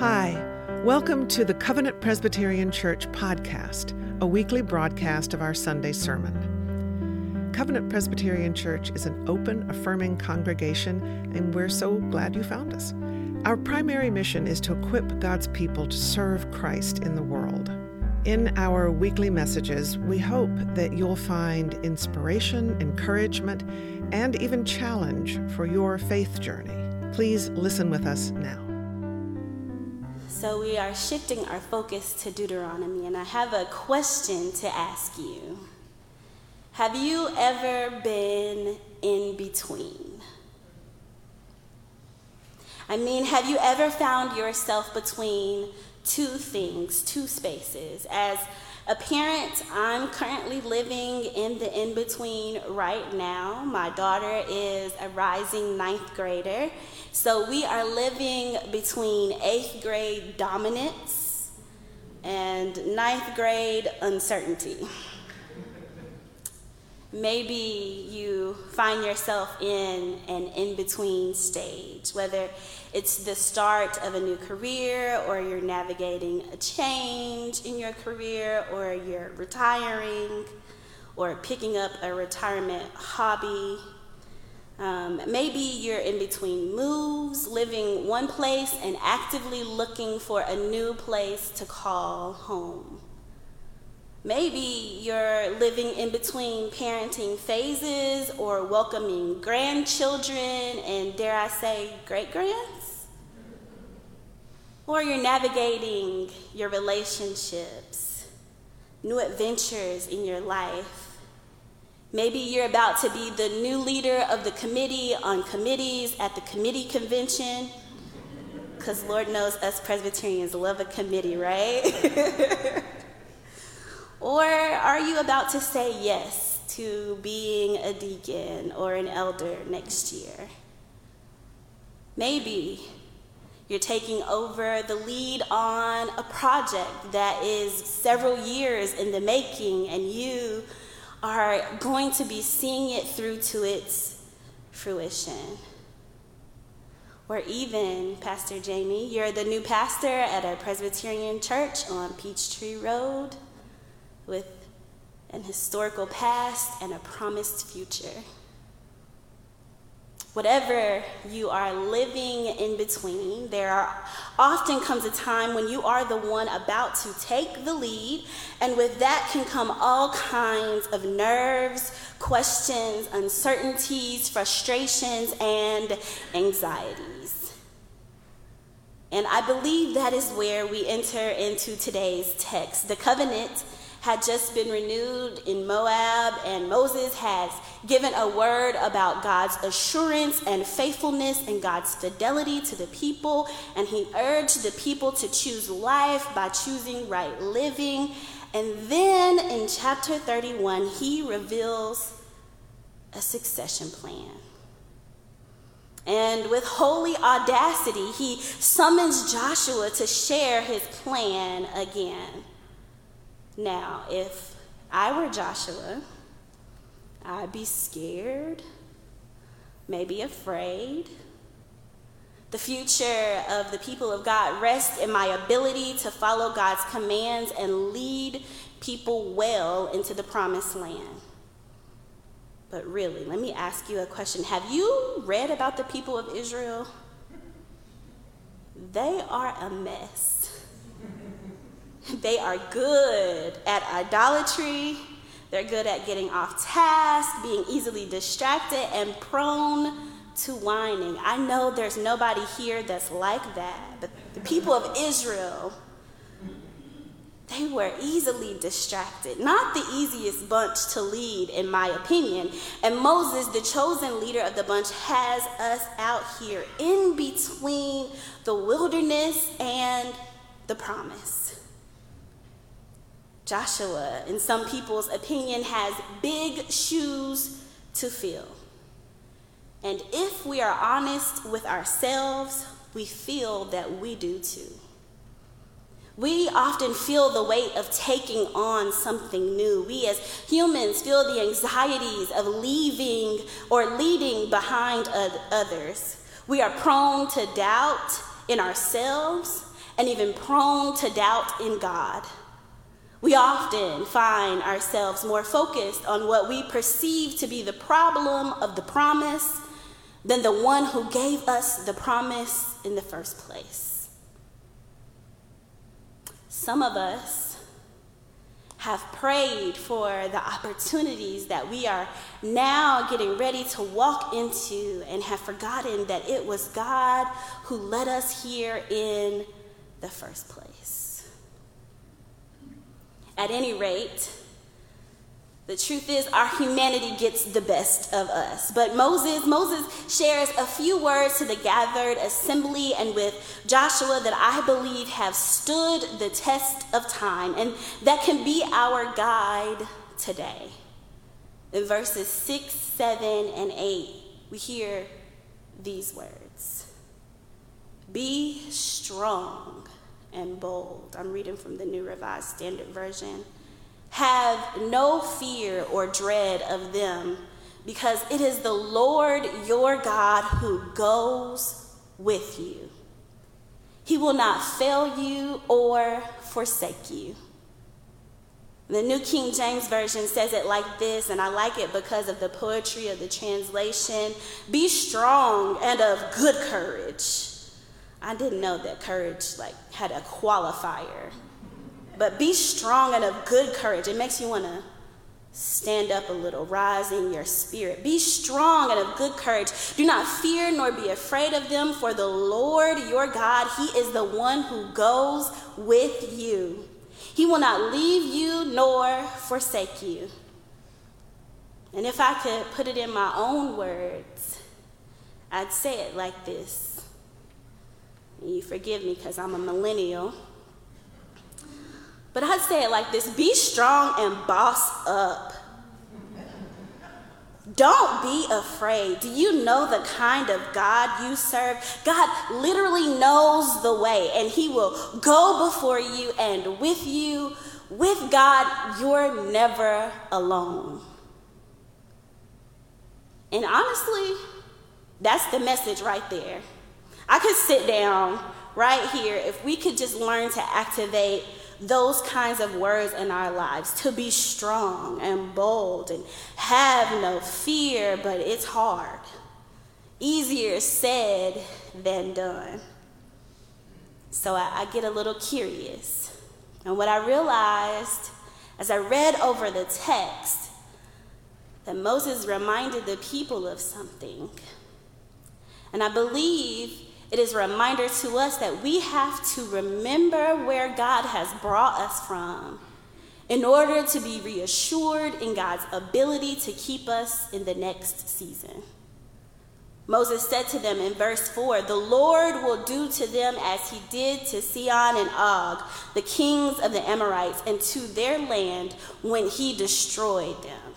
Hi, welcome to the Covenant Presbyterian Church podcast, a weekly broadcast of our Sunday sermon. Covenant Presbyterian Church is an open, affirming congregation, and we're so glad you found us. Our primary mission is to equip God's people to serve Christ in the world. In our weekly messages, we hope that you'll find inspiration, encouragement, and even challenge for your faith journey. Please listen with us now. So we are shifting our focus to Deuteronomy, and I have a question to ask you. Have you ever been in between? I mean, have you ever found yourself between two things, two spaces? As a parent, I'm currently living in the in between right now. My daughter is a rising ninth grader, so we are living between eighth grade dominance and ninth grade uncertainty. Maybe you find yourself in an in between stage, whether it's the start of a new career, or you're navigating a change in your career, or you're retiring, or picking up a retirement hobby um, maybe you're in between moves, living one place and actively looking for a new place to call home. Maybe you're living in between parenting phases or welcoming grandchildren and, dare I say, great grands. Or you're navigating your relationships, new adventures in your life Maybe you're about to be the new leader of the committee on committees at the committee convention. Because Lord knows us Presbyterians love a committee, right? or are you about to say yes to being a deacon or an elder next year? Maybe you're taking over the lead on a project that is several years in the making, and you are going to be seeing it through to its fruition. Or even, Pastor Jamie, you're the new pastor at a Presbyterian church on Peachtree Road with an historical past and a promised future whatever you are living in between, there are, often comes a time when you are the one about to take the lead, and with that can come all kinds of nerves, questions, uncertainties, frustrations, and anxieties. And I believe that is where we enter into today's text. The covenant had just been renewed in Moab, and Moses has given a word about God's assurance and faithfulness and God's fidelity to the people. And he urged the people to choose life by choosing right living. And then in chapter 31, he reveals a succession plan. And with holy audacity, he summons Joshua to share his plan again. Now, if I were Joshua, I'd be scared, maybe afraid. The future of the people of God rests in my ability to follow God's commands and lead people well into the promised land. But really, let me ask you a question. Have you read about the people of Israel? They are a mess. They are good at idolatry. They're good at getting off task, being easily distracted, and prone to whining. I know there's nobody here that's like that, but the people of Israel, they were easily distracted. Not the easiest bunch to lead, in my opinion. And Moses, the chosen leader of the bunch, has us out here in between the wilderness and the promise. Joshua, in some people's opinion, has big shoes to fill. And if we are honest with ourselves, we feel that we do too. We often feel the weight of taking on something new. We as humans feel the anxieties of leaving or leading behind others. We are prone to doubt in ourselves and even prone to doubt in God. We often find ourselves more focused on what we perceive to be the problem of the promise than the one who gave us the promise in the first place. Some of us have prayed for the opportunities that we are now getting ready to walk into and have forgotten that it was God who led us here in the first place. At any rate, the truth is, our humanity gets the best of us. But Moses, Moses shares a few words to the gathered assembly and with Joshua that I believe have stood the test of time and that can be our guide today. In verses 6, 7, and 8, we hear these words Be strong and bold. I'm reading from the New Revised Standard Version. Have no fear or dread of them, because it is the Lord your God who goes with you. He will not fail you or forsake you. The New King James Version says it like this, and I like it because of the poetry of the translation Be strong and of good courage. I didn't know that courage like had a qualifier. But be strong and of good courage. It makes you want to stand up a little, rise in your spirit. Be strong and of good courage. Do not fear nor be afraid of them, for the Lord your God, He is the one who goes with you. He will not leave you nor forsake you. And if I could put it in my own words, I'd say it like this. You forgive me because I'm a millennial. But I'd say it like this be strong and boss up. Don't be afraid. Do you know the kind of God you serve? God literally knows the way, and He will go before you and with you. With God, you're never alone. And honestly, that's the message right there. I could sit down right here if we could just learn to activate those kinds of words in our lives to be strong and bold and have no fear, but it's hard. Easier said than done. So I, I get a little curious. And what I realized as I read over the text, that Moses reminded the people of something. And I believe it is a reminder to us that we have to remember where God has brought us from in order to be reassured in God's ability to keep us in the next season. Moses said to them in verse 4 The Lord will do to them as he did to Sihon and Og, the kings of the Amorites, and to their land when he destroyed them.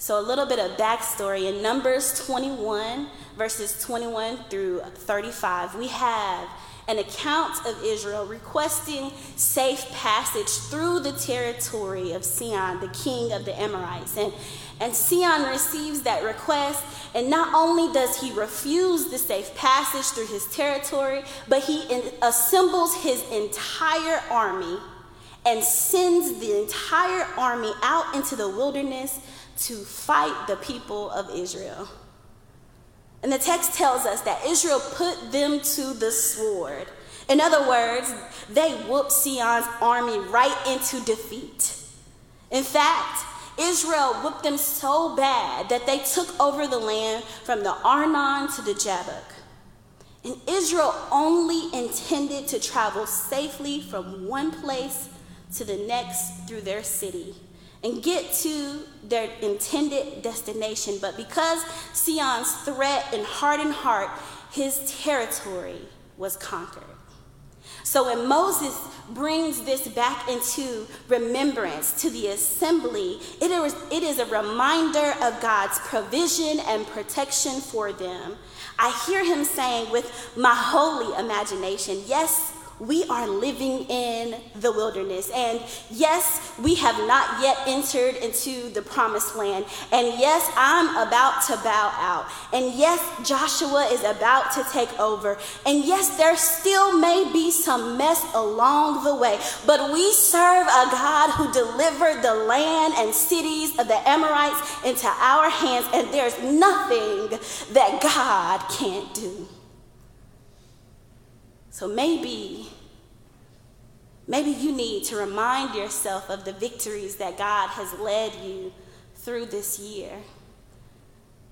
So, a little bit of backstory in Numbers 21, verses 21 through 35, we have an account of Israel requesting safe passage through the territory of Sihon, the king of the Amorites. And, and Sihon receives that request, and not only does he refuse the safe passage through his territory, but he in, assembles his entire army and sends the entire army out into the wilderness to fight the people of Israel. And the text tells us that Israel put them to the sword. In other words, they whooped Sihon's army right into defeat. In fact, Israel whooped them so bad that they took over the land from the Arnon to the Jabbok. And Israel only intended to travel safely from one place to the next through their city and get to their intended destination. But because Sihon's threat and hardened heart, his territory was conquered. So when Moses brings this back into remembrance to the assembly, it is, it is a reminder of God's provision and protection for them. I hear him saying with my holy imagination, Yes, we are living in the wilderness. And yes, we have not yet entered into the promised land. And yes, I'm about to bow out. And yes, Joshua is about to take over. And yes, there still may be some mess along the way. But we serve a God who delivered the land and cities of the Amorites into our hands. And there's nothing that God can't do. So maybe, maybe you need to remind yourself of the victories that God has led you through this year.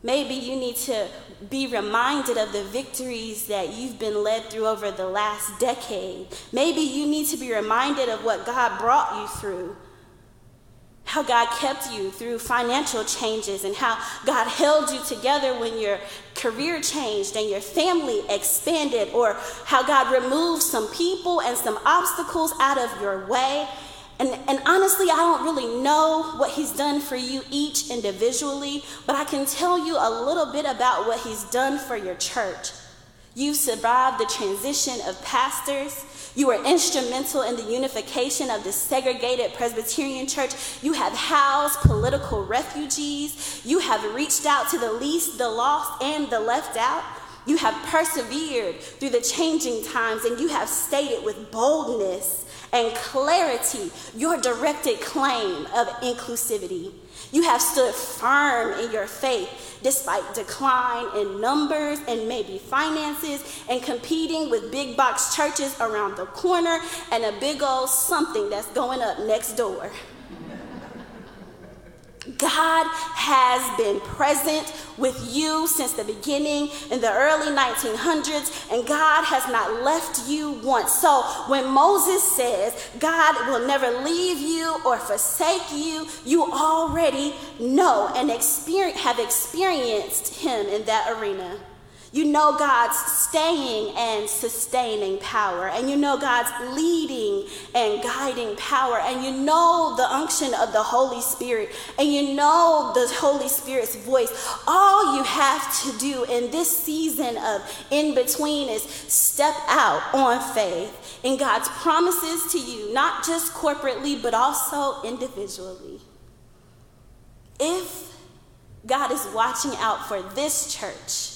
Maybe you need to be reminded of the victories that you've been led through over the last decade. Maybe you need to be reminded of what God brought you through how God kept you through financial changes and how God held you together when your career changed and your family expanded, or how God removed some people and some obstacles out of your way. And, and honestly, I don't really know what He's done for you each individually, but I can tell you a little bit about what He's done for your church. You've survived the transition of pastors. You were instrumental in the unification of the segregated Presbyterian church. You have housed political refugees. You have reached out to the least, the lost, and the left out. You have persevered through the changing times, and you have stated with boldness and clarity your directed claim of inclusivity. You have stood firm in your faith despite decline in numbers and maybe finances and competing with big box churches around the corner and a big old something that's going up next door. God has been present with you since the beginning in the early 1900s, and God has not left you once. So when Moses says God will never leave you or forsake you, you already know and experience, have experienced Him in that arena. You know God's staying and sustaining power, and you know God's leading and guiding power, and you know the unction of the Holy Spirit, and you know the Holy Spirit's voice. All you have to do in this season of in between is step out on faith in God's promises to you, not just corporately, but also individually. If God is watching out for this church,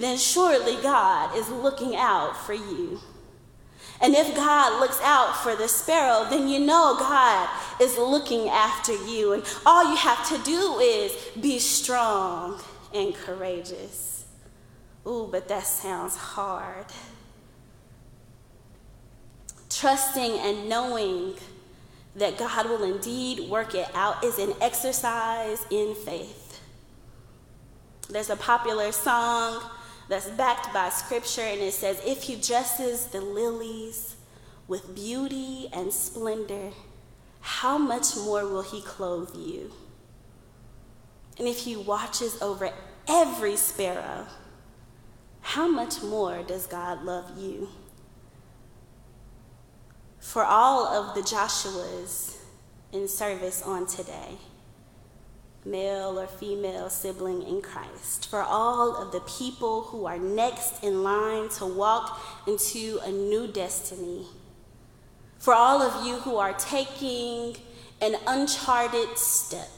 then surely God is looking out for you. And if God looks out for the sparrow, then you know God is looking after you. And all you have to do is be strong and courageous. Ooh, but that sounds hard. Trusting and knowing that God will indeed work it out is an exercise in faith. There's a popular song that's backed by scripture, and it says, If he dresses the lilies with beauty and splendor, how much more will he clothe you? And if he watches over every sparrow, how much more does God love you? For all of the Joshuas in service on today, male or female sibling in Christ, for all of the people who are next in line to walk into a new destiny, for all of you who are taking an uncharted step.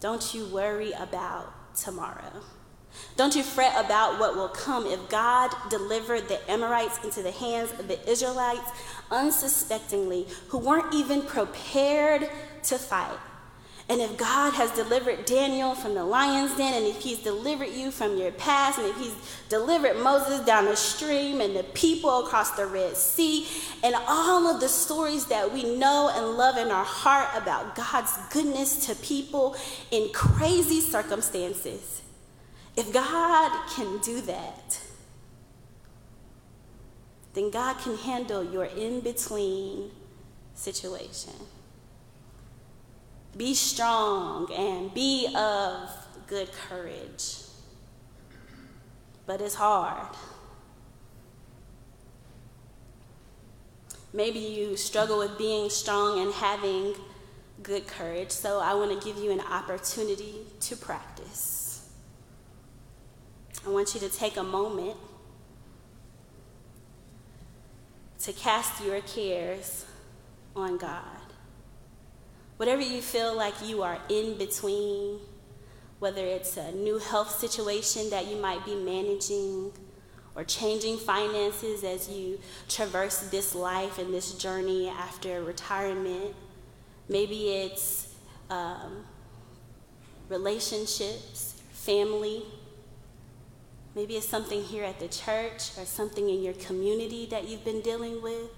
Don't you worry about tomorrow. Don't you fret about what will come if God delivered the Amorites into the hands of the Israelites unsuspectingly, who weren't even prepared to fight. And if God has delivered Daniel from the lion's den, and if he's delivered you from your past, and if he's delivered Moses down the stream and the people across the Red Sea, and all of the stories that we know and love in our heart about God's goodness to people in crazy circumstances, if God can do that, then God can handle your in between situation. Be strong and be of good courage. But it's hard. Maybe you struggle with being strong and having good courage, so I want to give you an opportunity to practice. I want you to take a moment to cast your cares on God. Whatever you feel like you are in between, whether it's a new health situation that you might be managing, or changing finances as you traverse this life and this journey after retirement. Maybe it's um, relationships, family. Maybe it's something here at the church or something in your community that you've been dealing with,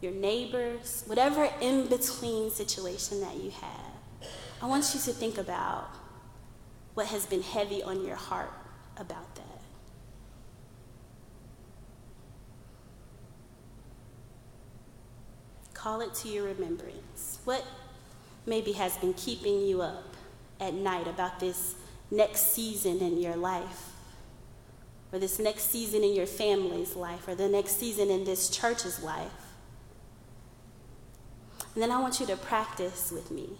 your neighbors, whatever in between situation that you have. I want you to think about what has been heavy on your heart about that. Call it to your remembrance. What maybe has been keeping you up at night about this next season in your life, or this next season in your family's life, or the next season in this church's life? And then I want you to practice with me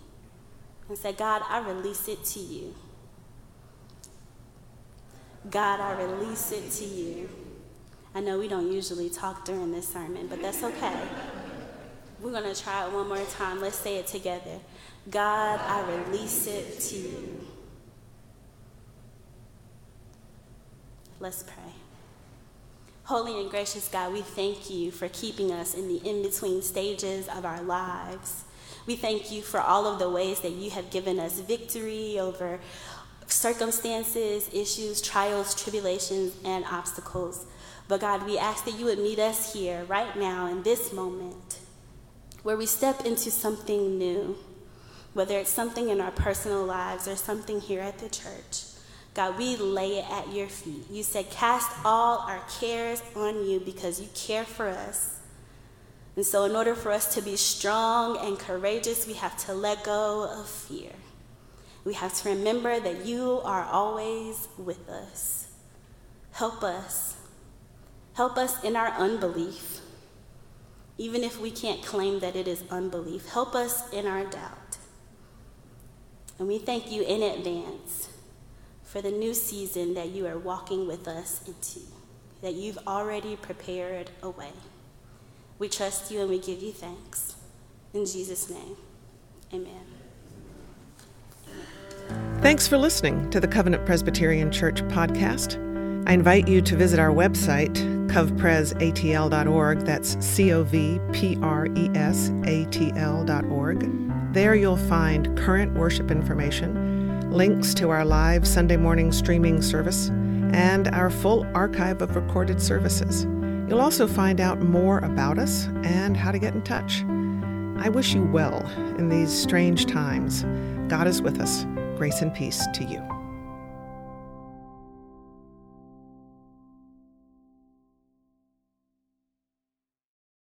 and say, God, I release it to you. God, I release it to you. I know we don't usually talk during this sermon, but that's okay. We're going to try it one more time. Let's say it together. God, I release it to you. Let's pray. Holy and gracious God, we thank you for keeping us in the in between stages of our lives. We thank you for all of the ways that you have given us victory over circumstances, issues, trials, tribulations, and obstacles. But God, we ask that you would meet us here right now in this moment where we step into something new, whether it's something in our personal lives or something here at the church. God, we lay it at your feet. You said, Cast all our cares on you because you care for us. And so, in order for us to be strong and courageous, we have to let go of fear. We have to remember that you are always with us. Help us. Help us in our unbelief even if we can't claim that it is unbelief. Help us in our doubt. And we thank you in advance for the new season that you are walking with us into, that you've already prepared a way. We trust you and we give you thanks. In Jesus' name, amen. Thanks for listening to the Covenant Presbyterian Church podcast. I invite you to visit our website, covpresatl.org. That's C O V P R E S A T L.org. There you'll find current worship information, links to our live Sunday morning streaming service, and our full archive of recorded services. You'll also find out more about us and how to get in touch. I wish you well in these strange times. God is with us. Grace and peace to you.